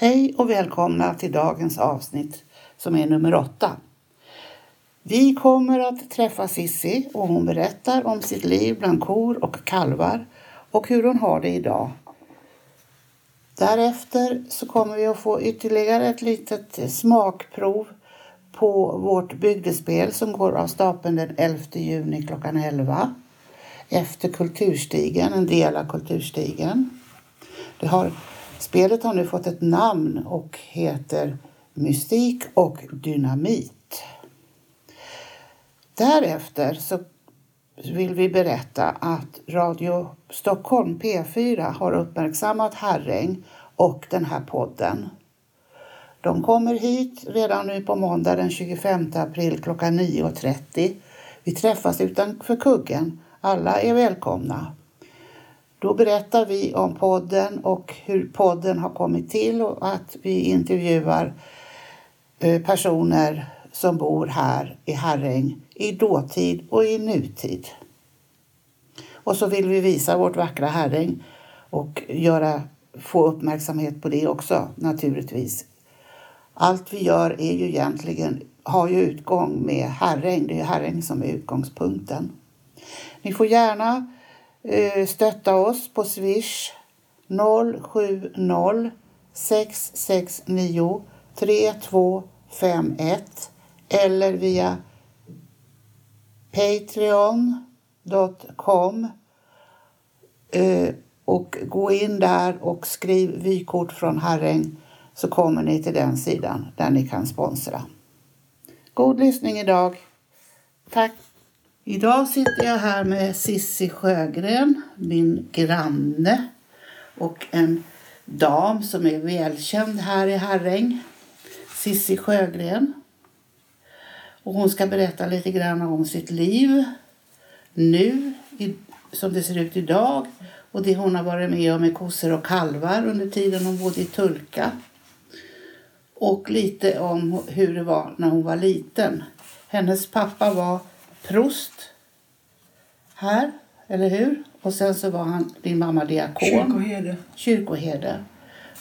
Hej och välkomna till dagens avsnitt som är nummer åtta. Vi kommer att träffa Sissi och hon berättar om sitt liv bland kor och kalvar och hur hon har det idag. Därefter så kommer vi att få ytterligare ett litet smakprov på vårt bygdespel som går av stapeln den 11 juni klockan 11 efter Kulturstigen, en del av Kulturstigen. Det har, spelet har nu fått ett namn och heter Mystik och dynamit. Därefter så vill vi berätta att Radio Stockholm P4 har uppmärksammat Herräng och den här podden. De kommer hit redan nu på måndag den 25 april klockan 9.30. Vi träffas utanför kuggen. Alla är välkomna. Då berättar vi om podden och hur podden har kommit till och att vi intervjuar eh, personer som bor här i Herräng i dåtid och i nutid. Och så vill vi visa vårt vackra Herräng och göra, få uppmärksamhet på det också naturligtvis. Allt vi gör är ju egentligen, har ju utgång med Herräng. Det är Herräng som är utgångspunkten. Ni får gärna Eh, stötta oss på Swish 070 669 3251 eller via patreon.com eh, och gå in där och skriv vykort från Herräng så kommer ni till den sidan där ni kan sponsra. God lyssning idag. Tack! Idag sitter jag här med Sissi Sjögren, min granne och en dam som är välkänd här i Herräng. Sissi Sjögren. Och hon ska berätta lite grann om sitt liv nu, som det ser ut idag och det hon har varit med om med kossor och kalvar under tiden hon bodde i Tulka. Och lite om hur det var när hon var liten. Hennes pappa var prost här, eller hur? Och sen så var han din mamma diakon. Kyrkoherde. Kyrkoherde.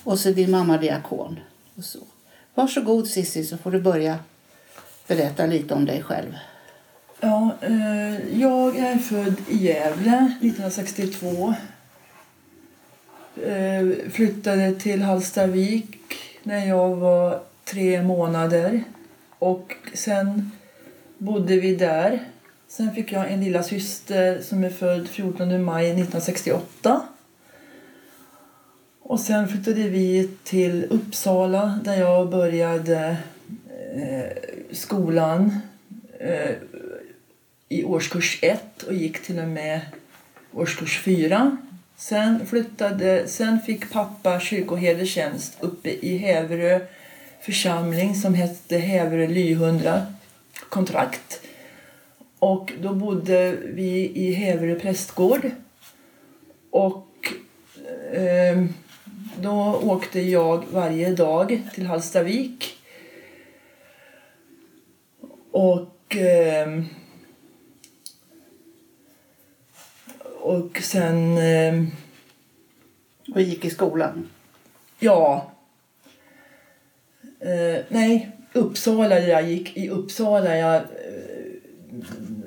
Och så din mamma diakon. Och så. Varsågod Sissi så får du börja berätta lite om dig själv. Ja, eh, jag är född i Gävle 1962. Eh, flyttade till Hallstavik när jag var tre månader. Och sen bodde vi där. Sen fick jag en lilla syster som är född 14 maj 1968. Och sen flyttade vi till Uppsala där jag började eh, skolan eh, i årskurs 1 och gick till och med årskurs 4. Sen, flyttade, sen fick pappa kyrkoherdetjänst uppe i Häverö församling som hette Häverö Lyhundra kontrakt. Och då bodde vi i Häverö prästgård. Och eh, då åkte jag varje dag till Hallstavik. Och eh, och sen... Eh, och gick i skolan? Ja. Eh, nej, Uppsala. Jag gick i Uppsala. Jag, eh,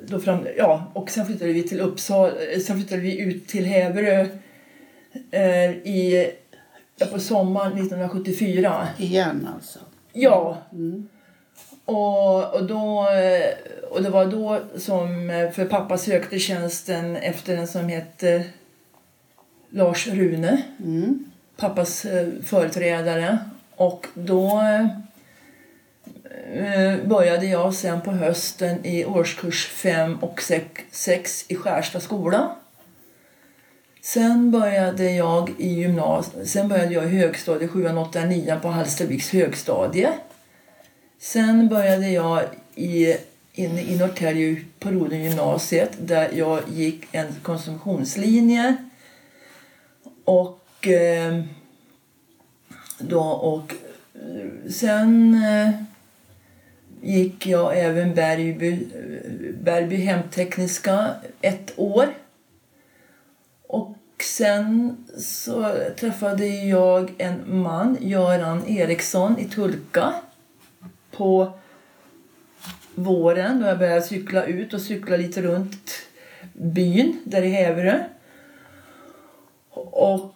då fram, ja, och sen flyttade vi till Uppsala. Sen flyttade vi ut till Häverö eh, i, på sommaren 1974. Igen alltså? Ja. Mm. Och, och, då, och det var då som, för pappa sökte tjänsten efter en som hette Lars Rune, mm. pappas eh, företrädare. Och då eh, Eh, började jag sen på hösten i årskurs 5 och 6 i Skärsta skola. Sen började jag i gymnasiet, sen började jag i högstadiet 7, 8, 9 på Hallstaviks högstadie. Sen började jag i, inne i Norrtälje på Roden gymnasiet där jag gick en konsumtionslinje. Och eh, då och eh, sen eh, gick jag även Bergby, Bergby hemtekniska ett år. Och sen så träffade jag en man, Göran Eriksson, i Tulka på våren då jag började cykla ut och cykla lite runt byn där i Häverö. Och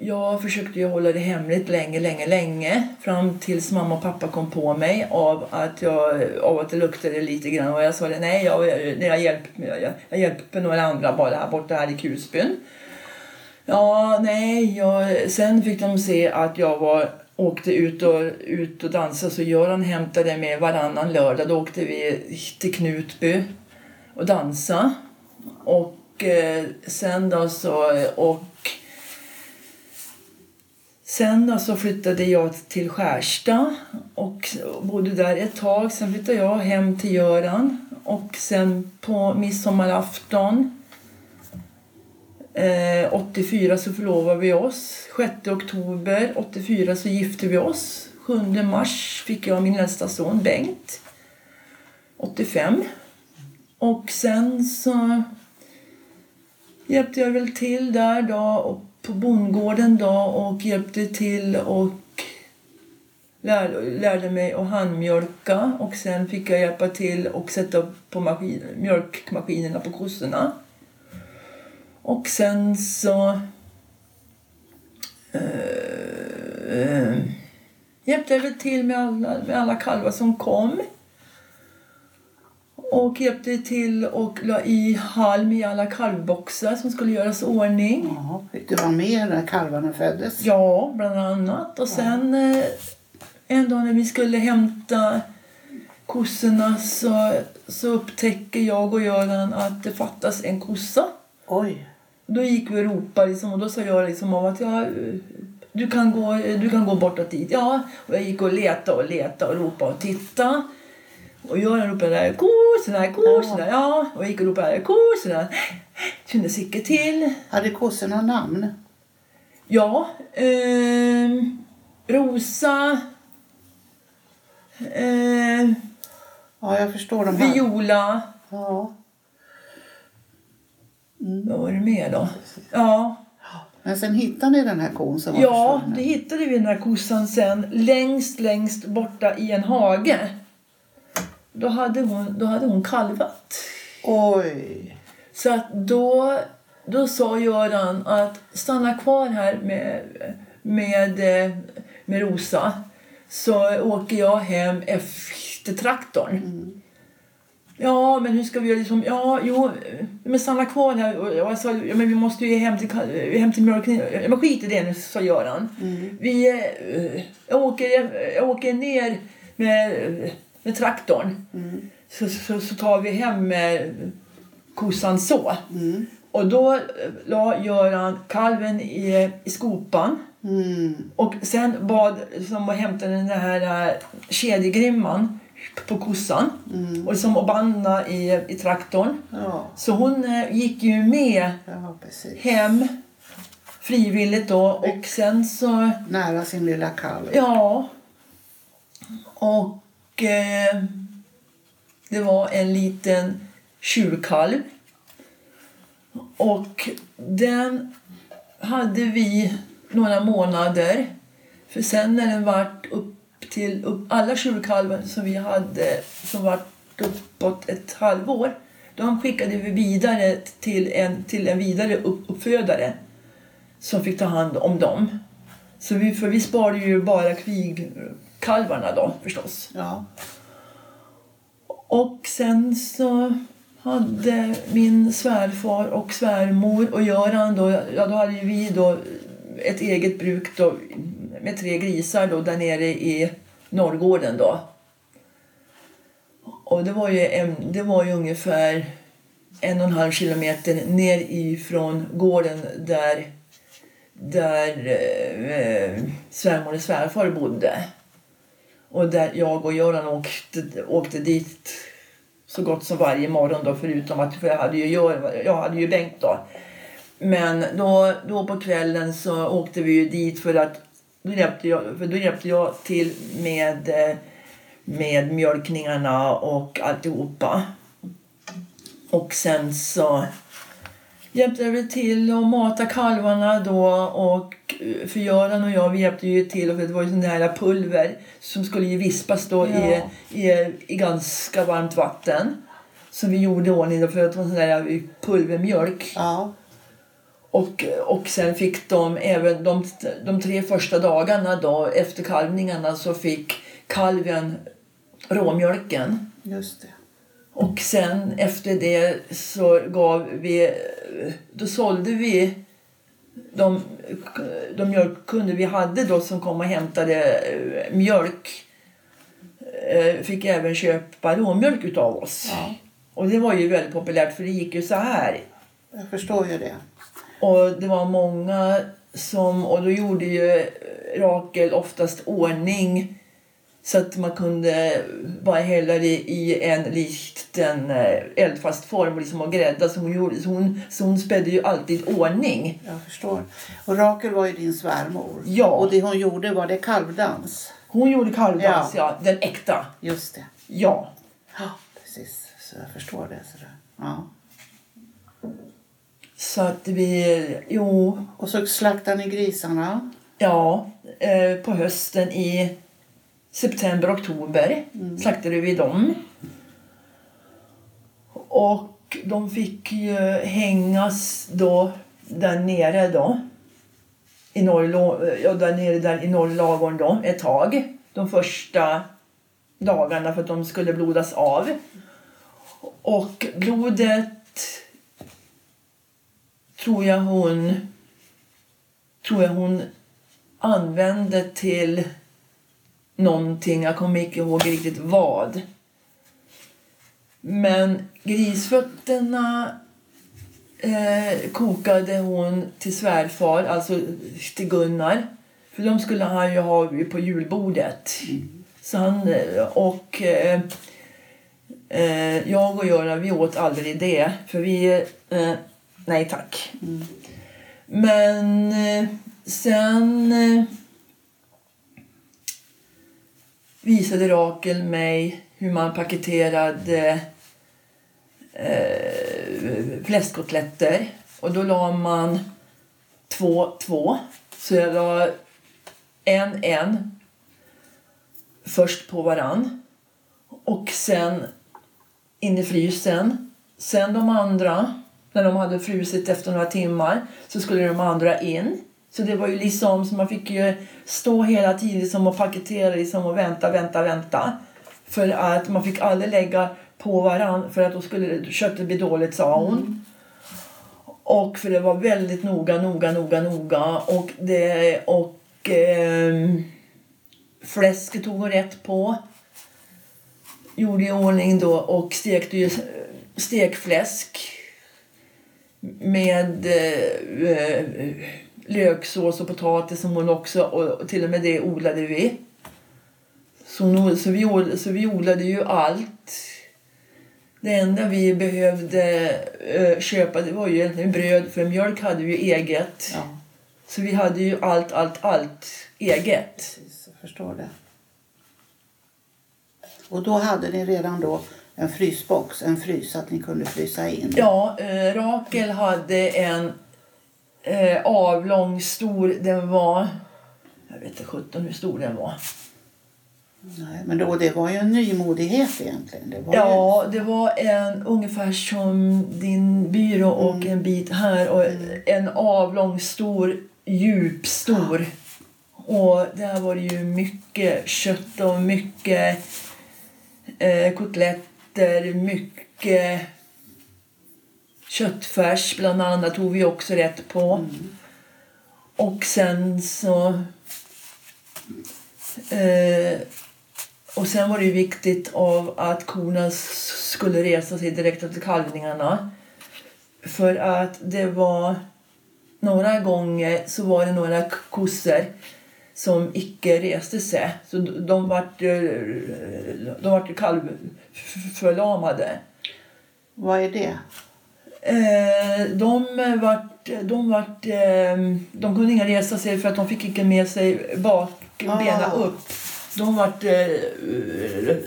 jag försökte ju hålla det hemligt länge, länge, länge fram tills mamma och pappa kom på mig av att, jag, av att det luktade lite grann. Och jag sa det, nej, jag, jag, hjälper, jag, jag hjälper några andra bara här borta här i Kusbyn. Ja, nej, jag, sen fick de se att jag var, åkte ut och, ut och dansade så Göran hämtade mig varannan lördag. Då åkte vi till Knutby och dansa. Och eh, sen då så, och Sen så flyttade jag till Skärsta och bodde där ett tag. Sen flyttade jag hem till Göran och sen på midsommarafton eh, 84 så förlovade vi oss. 6 oktober 84 så gifte vi oss. 7 mars fick jag min äldsta son Bengt. 85. Och sen så hjälpte jag väl till där då och på bondgården då och hjälpte till och lärde, lärde mig att handmjölka och sen fick jag hjälpa till och sätta på maskin, mjölkmaskinerna på kossorna. Och sen så äh, hjälpte jag väl till med alla, med alla kalvar som kom. Och hjälpte till och la i halm i alla kalvboxar som skulle göras ordning. Ja, fick du vara med när kalvarna föddes? Ja, bland annat. Och sen eh, en dag när vi skulle hämta kossorna så, så upptäcker jag och Göran att det fattas en kossa. Oj. Då gick vi och ropade liksom, och då sa jag liksom att ja, du, kan gå, du kan gå bortåt dit. Ja, och jag gick och letade och letade och ropade och tittade. Och Göran ropade där, kossorna, kossorna. Ja, och jag gick och ropade kossorna. Kändes icke till. Hade kossorna namn? Ja. Eh, Rosa. Eh, Ja, jag förstår de här. Viola. Ja. Vad var det mer då? Ja. Men sen hittade ni den här kon som var Ja, det hittade vi den här kossan sen längst, längst borta i en hage. Då hade hon, då hade hon kalvat. Oj. Så att då, då sa Göran att stanna kvar här med, med, eh, med Rosa så åker jag hem efter traktorn. Ja, men hur ska vi göra? Liksom, ja, jo, men stanna kvar här. Och jag sa, ja, men vi måste ju hem till, hem till mjölkningen. Ja, men skit i det nu, sa Göran. Vi, eh, jag, åker, jag åker ner med, med traktorn. Så, så, så tar vi hem med kossan så. Och då eh, la Göran kalven i, i skopan. Mm. Och sen bad som att hämta den här äh, kedjegrimman på kossan och liksom och i, i traktorn. Ja. Så hon äh, gick ju med ja, hem frivilligt då och sen så, Nära sin lilla kalv. ja. Och eh, det var en liten tjurkalv. Och den hade vi några månader. För sen när den vart upp till upp, alla tjurkalvar som vi hade som vart uppåt ett halvår. De skickade vi vidare till en, till en vidare upp, uppfödare som fick ta hand om dem. Så vi, för vi sparade ju bara kvig kvigkalvarna då förstås. Ja. Och sen så hade min svärfar och svärmor och Göran då, ja då hade vi då ett eget bruk då med tre grisar då där nere i Norrgården då. Och det var ju, en, det var ju ungefär en och en halv kilometer ner ifrån gården där, där eh, svärmor och svärfar bodde. Och där jag och Göran åkte, åkte dit så gott som varje morgon då förutom att för jag hade ju, Gör- jag hade ju Bengt då. Men då, då på kvällen så åkte vi ju dit för att då hjälpte jag, för då hjälpte jag till med, med mjölkningarna och alltihopa. Och sen så hjälpte vi till att mata kalvarna då och eh, för Göran och jag vi hjälpte ju till för det var ju sån här pulver som skulle ju vispas då i, i, i ganska varmt vatten. Som vi gjorde i ordning då för att det var sån där pulvermjölk. Ja. Och, och sen fick de även de, de tre första dagarna då efter kalvningarna så fick kalven råmjölken. Just det. Och sen efter det så gav vi, då sålde vi de, de mjölkkunder vi hade då som kom och hämtade eh, mjölk eh, fick även köpa råmjölk utav oss. Ja. Och det var ju väldigt populärt för det gick ju så här. Jag förstår ju det. Och det var många som, och då gjorde ju Rakel oftast ordning så att man kunde bara hälla det i en likt en eh, eldfast form och liksom och grädda. Så hon, gjorde, så hon, så hon spädde ju alltid ordning. Jag förstår. Och Rakel var ju din svärmor. Ja. Och det hon gjorde var det kalvdans. Hon gjorde kalvdans, Ja. ja. Den äkta. Just det. Ja. Ja, precis. Så jag förstår det. Sådär. Ja. Så att vi, jo, Och så slaktade ni grisarna. ja, eh, på hösten i september, oktober slaktade vi dem. Och de fick ju hängas då där nere då. I norr, ja, där nere där i norrlagorn då, ett tag. De första dagarna för att de skulle blodas av. Och blodet tror jag hon tror jag hon använde till någonting. Jag kommer inte ihåg riktigt vad. Men grisfötterna eh, kokade hon till svärfar, alltså till Gunnar. För de skulle han ju ha på julbordet. Så han, eh, och eh, eh, jag och Göran, vi åt aldrig det. För vi, eh, nej tack. Men eh, sen eh, visade Rakel mig hur man paketerade eh, fläskkotletter. Och då la man två, två. Så jag la en, en först på varann. Och sen in i frysen. Sen de andra, när de hade frusit efter några timmar, så skulle de andra in. Så det var ju liksom, så man fick ju stå hela tiden liksom och paketera liksom och vänta, vänta, vänta. För att man fick aldrig lägga på varann för att då skulle köttet bli dåligt sa hon. Och för det var väldigt noga, noga, noga, noga. Och, det, och ehm, fläsket tog hon rätt på. Gjorde i ordning då och stekte ju stekfläsk med eh, eh, löksås och potatis som hon också, och till och med det odlade vi. Så, nu, så, vi, så vi odlade ju allt. Det enda vi behövde eh, köpa det var ju egentligen bröd, för mjölk hade vi ju eget. Ja, Så vi hade ju allt, allt, allt eget. precis. Jag förstår det. Och då hade ni redan då en frysbox, en frys att ni kunde frysa in. Ja, eh, Rakel hade en eh, avlång, stor, den var... Jag vet inte sjutton hur stor den var. Nej, men då, det var ju en nymodighet egentligen. Det var ju, Ja, det var en ungefär som din byrå och en bit här och en avlång, stor, djup, stor. Och där var det ju mycket kött och mycket eh, kotletter, mycket köttfärs bland annat tog vi också rätt på. Och sen så... Eh, och sen var det viktigt av att korna skulle resa sig direkt efter kalvningarna. För att det var några gånger så var det några kossor som icke reste sig. Så de vart, de vart kalvförlamade. Vad är det? Eh, de vart, de vart, eh, de kunde inte resa sig för att de fick inte med sig bakbenen Ah. upp. De vart eh,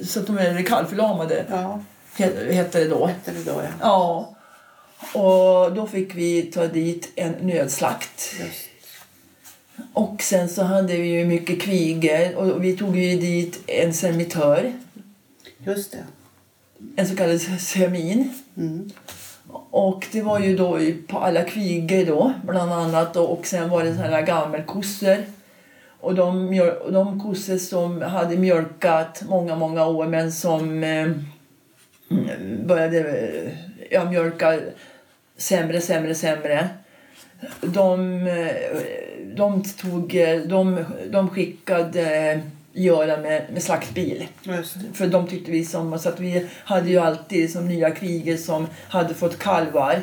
så att de är kalvförlamade, Ja, he- hette det då. hette det då ja. Ja. Och då fick vi ta dit en nödslakt. Just. Och sen så hade vi ju mycket kvigor och vi tog ju dit en servitör, Just det. en så kallad semin. Mm. Och det var ju då på alla kvigor då, bland annat. Och sen var det sådana här gammelkossor. Och de, de kossor som hade mjölkat många, många år men som eh, började ja, mjölka sämre, sämre, sämre. De, eh, de, tog, eh, de, de skickade göra med, med det. För de tyckte vi som, så att vi hade ju alltid som nya krigare som hade fått kalvar.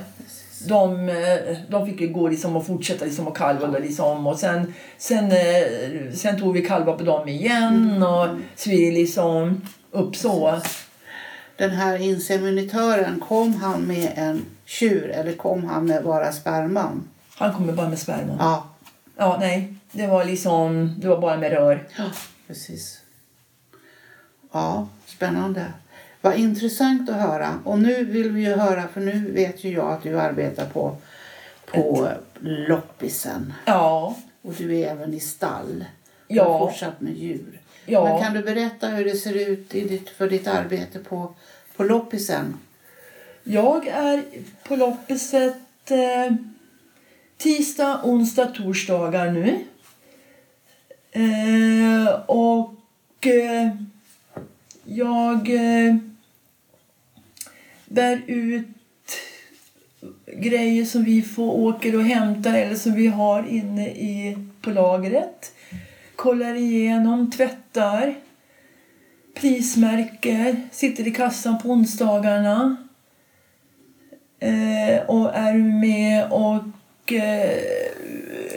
De, eh, de fick ju gå liksom och fortsätta liksom och kalva liksom. och sen, sen, eh, sen tog vi kalvar på dem igen och så vi liksom upp så. Den här inseminatören, kom han med en tjur eller kom han med bara sperman? Han kommer bara med sperman. Ja, Ja, nej. Det var liksom, det var bara med rör. Precis. Ja, spännande. Vad intressant att höra. Och nu vill vi ju höra, för nu vet ju jag att du arbetar på, på loppisen. Ja. Och du är även i stall. Ja. har fortsatt med djur. Ja. Men kan du berätta hur det ser ut i ditt, för ditt arbete på, på loppisen? Jag är på loppiset eh, tisdag, onsdag, torsdagar nu. Eh, och eh, jag eh, bär ut grejer som vi får åker och hämtar eller som vi har inne i, på lagret. Kollar igenom, tvättar, prismärker, sitter i kassan på onsdagarna eh, och är med och eh,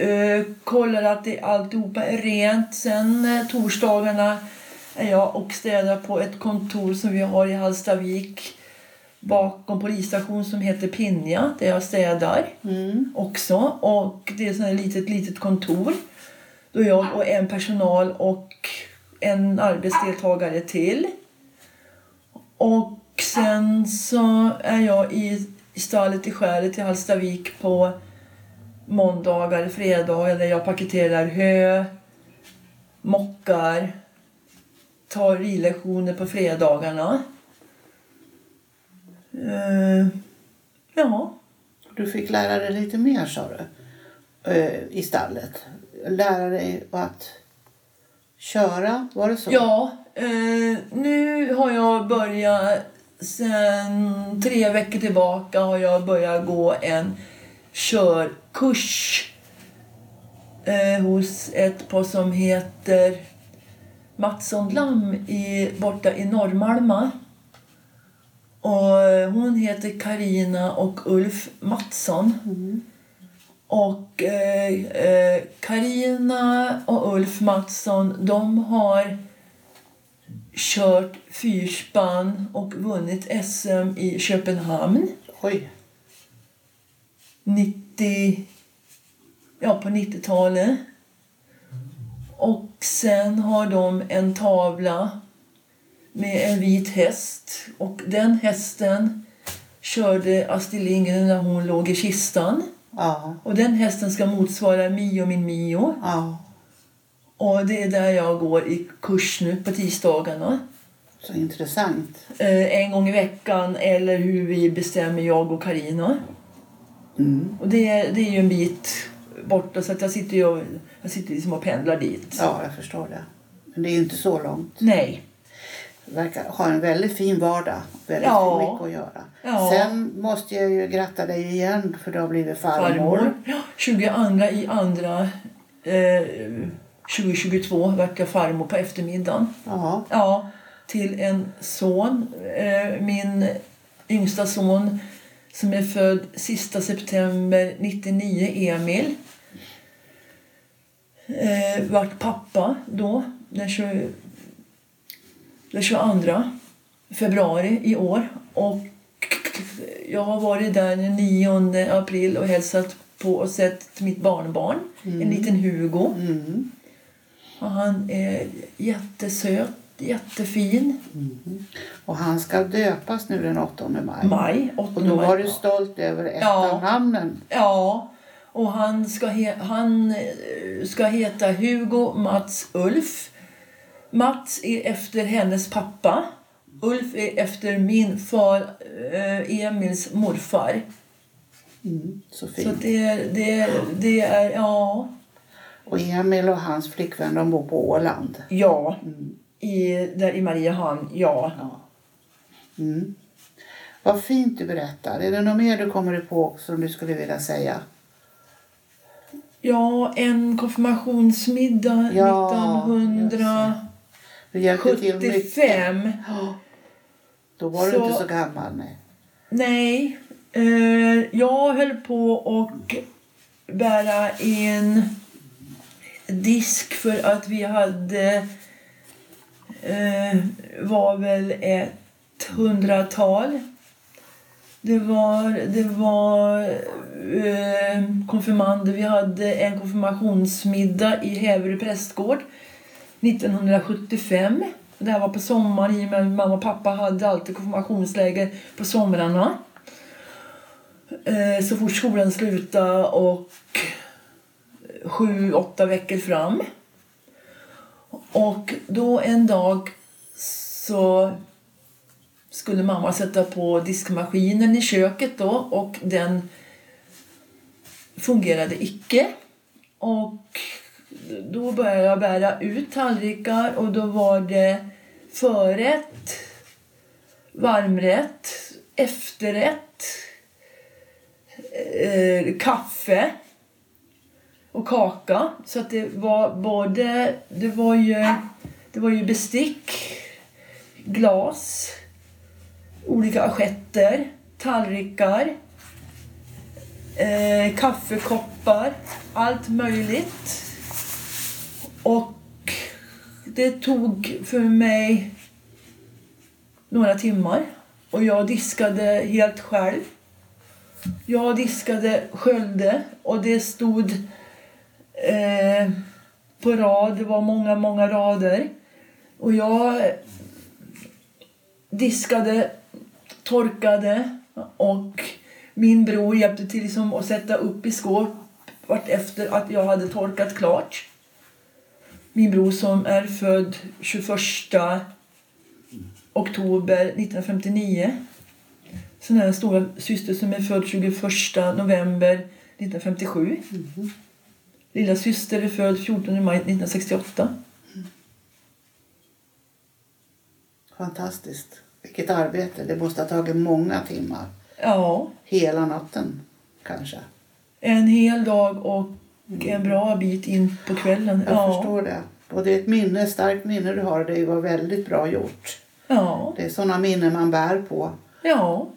eh, kollar att det, alltihopa är rent. Sen eh, torsdagarna är jag och städar på ett kontor som vi har i Hallstavik bakom polisstation som heter Pinja där jag städar Mm. också. Och det är ett litet, litet kontor. Då jag och en personal och en arbetsdeltagare till. Och sen så är jag i i stallet i skäret i Hallstavik på måndagar, fredagar där jag paketerar hö, mockar, tar ridlektioner på fredagarna. Eh, ja. Du fick lära dig lite mer sa du, eh, i stallet. Lära dig att köra, var det så? Ja, eh, nu har jag börjat sen tre veckor tillbaka har jag börjat gå en körkurs eh, hos ett par som heter Mattsson Lamm i, borta i Norrmalma. Och eh, hon heter Karina och Ulf Mattsson. Och eh, eh, och Ulf Mattsson, de har kört fyrspann och vunnit SM i Köpenhamn Oj, 90, ja, på 90-talet. Och sen har de en tavla med en vit häst. Och den hästen körde Astrid Lindgren när hon låg i kistan. ja, Och den hästen ska motsvara Mio min Mio. ja. Och det är där jag går i kurs nu på tisdagarna. Så intressant. Eh, en gång i veckan eller hur vi bestämmer jag och Karina. Mm. Och det, är- det är ju en bit borta så att jag sitter ju och, jag sitter liksom och pendlar dit. Ja, jag förstår det. Men det är ju inte så långt. Nej. Verkar ha en väldigt fin vardag. Väldigt Ja. mycket att göra. Ja. Sen måste jag ju gratta dig igen för du har blivit farmor. Farmor. Ja, 22 i andra eh, 2022 vart jag farmor på eftermiddagen. Ja, Ja, till en son. Eh, min yngsta son som är född sista september 99, Emil. Eh, vart pappa då, den, 20, den 22 februari i år. Och jag har varit där den 9 april och hälsat på och sett mitt barnbarn, en liten Hugo. mm. Och han är jättesöt, jättefin. Och han ska döpas nu den 8 maj. Maj, 8 Och då maj. var du stolt över ett Ja. av namnen. Ja, och han ska, he- han eh, ska heta Hugo Mats Ulf. Mats är efter hennes pappa. Ulf är efter min far eh, Emils morfar. Mm, så Så fint. det, det, det är, ja, Och Emil och hans flickvän de bor på Åland. ja. I, där i Mariehamn, ja. Ja. Mm. Vad fint du berättar. Är det något mer du kommer på som du skulle vilja säga? Ja, en konfirmationsmiddag Ja, just Du hjälpte till mycket. 1975. Ja. Då var du Så- inte så gammal. Nej. Nej, eh, jag höll på att bära in disk för att vi hade Eh, var väl ett hundratal. Det var, det var eh, konfirmander. Vi hade en konfirmationsmiddag i Häverö prästgård 1975. Det här var på sommaren i och med att mamma och pappa hade alltid konfirmationsläger på somrarna. Eh, så fort skolan slutade och sju, åtta veckor fram. Och då en dag så skulle mamma sätta på diskmaskinen i köket då och den fungerade icke. Och då började jag bära ut tallrikar och då var det förrätt, varmrätt, efterrätt, eh, kaffe och kaka. Så att det var både, det var ju, det var ju bestick, glas, olika assietter, tallrikar, eh, kaffekoppar, allt möjligt. Och det tog för mig några timmar och jag diskade helt själv. Jag diskade, sköljde och det stod eh, på rad. Det var många, många rader. Och jag diskade, torkade och min bror hjälpte till liksom att sätta upp i skåp vart efter att jag hade torkat klart. Min bror som är född 21 oktober 1959. Sen är en stora syster som är född 21 november 1957. Lilla syster är född 14 maj 1968. Fantastiskt. Vilket arbete. Det måste ha tagit många timmar. Ja, Hela natten kanske. en hel dag och en bra bit in på kvällen. Jag Ja, förstår det. Och det är ett minne, starkt minne du har. Det var väldigt bra gjort. ja, Det är sådana minnen man bär på. ja.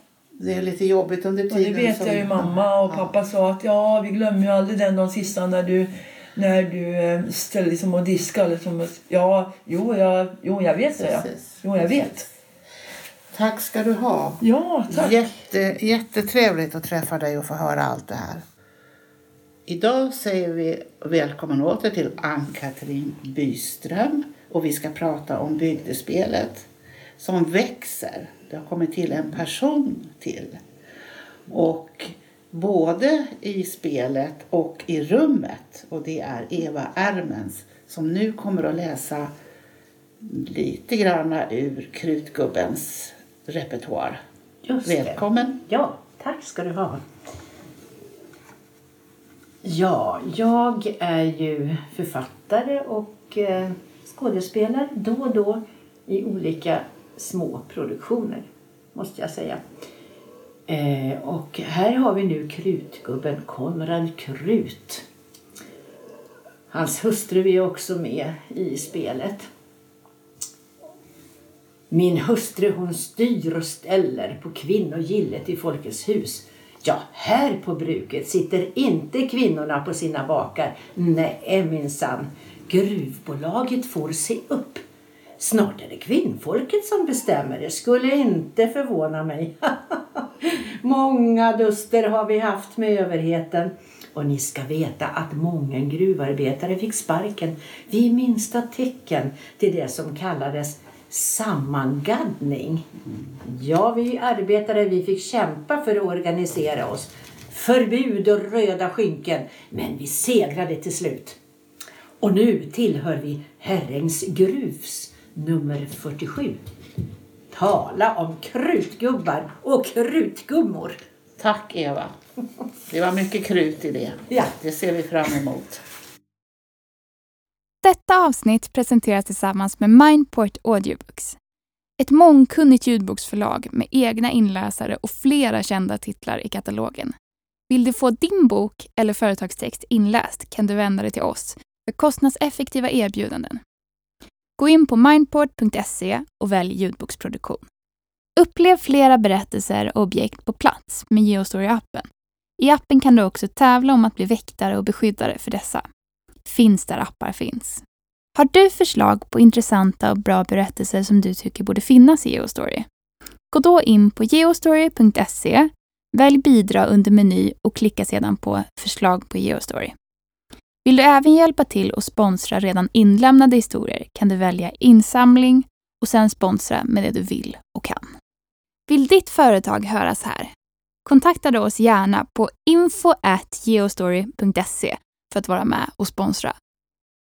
Det är lite jobbigt under Och tiden. det vet som- jag ju mamma och Ja. pappa sa att ja, vi glömmer ju aldrig den dagen sista när du när du eh, ställde liksom och diskade. Liksom, ja, jo jag, jo, jag vet det. Ja. Precis. Jo, jag vet. Tack ska du ha. Ja, tack. Jätte, jättetrevligt att träffa dig och få höra allt det här. Idag säger vi välkommen åter till Ann-Katrin Byström och vi ska prata om bygdespelet som växer. Det har kommit till en person till. Och både i spelet och i rummet och det är Eva Ermens som nu kommer att läsa lite granna ur Krutgubbens repertoar. Just det. Välkommen! Ja, tack ska du ha. Ja, jag är ju författare och eh, skådespelare då och då i olika små produktioner, måste jag säga. Eh, och här har vi nu krutgubben Konrad Krut. Hans hustru är också med i spelet. Min hustru hon styr och ställer på kvinnogillet i Folkets hus. Ja, här på bruket sitter inte kvinnorna på sina bakar. Nej minsann, gruvbolaget får se upp. Snart är det kvinnfolket som bestämmer. Det skulle inte förvåna mig. Många duster har vi haft med överheten. Och ni ska veta att många gruvarbetare fick sparken vid minsta tecken till det som kallades sammangaddning. Ja, vi arbetare vi fick kämpa för att organisera oss. Förbud och röda skynken. Men vi segrade till slut. Och nu tillhör vi Herrängs gruvs nummer 47. Tala om krutgubbar och krutgummor. Tack Eva. Det var mycket krut i det. Ja. Det ser vi fram emot. Detta avsnitt presenteras tillsammans med Mindport Audiobooks. Ett mångkunnigt ljudboksförlag med egna inläsare och flera kända titlar i katalogen. Vill du få din bok eller företagstext inläst kan du vända dig till oss för kostnadseffektiva erbjudanden. Gå in på mindport.se och välj ljudboksproduktion. Upplev flera berättelser och objekt på plats med Geostory-appen. I appen kan du också tävla om att bli väktare och beskyddare för dessa. Finns där appar finns. Har du förslag på intressanta och bra berättelser som du tycker borde finnas i Geostory? Gå då in på geostory.se, välj bidra under meny och klicka sedan på förslag på Geostory. Vill du även hjälpa till och sponsra redan inlämnade historier kan du välja insamling och sen sponsra med det du vill och kan. Vill ditt företag höras här? Kontakta då oss gärna på info.geostory.se för att vara med och sponsra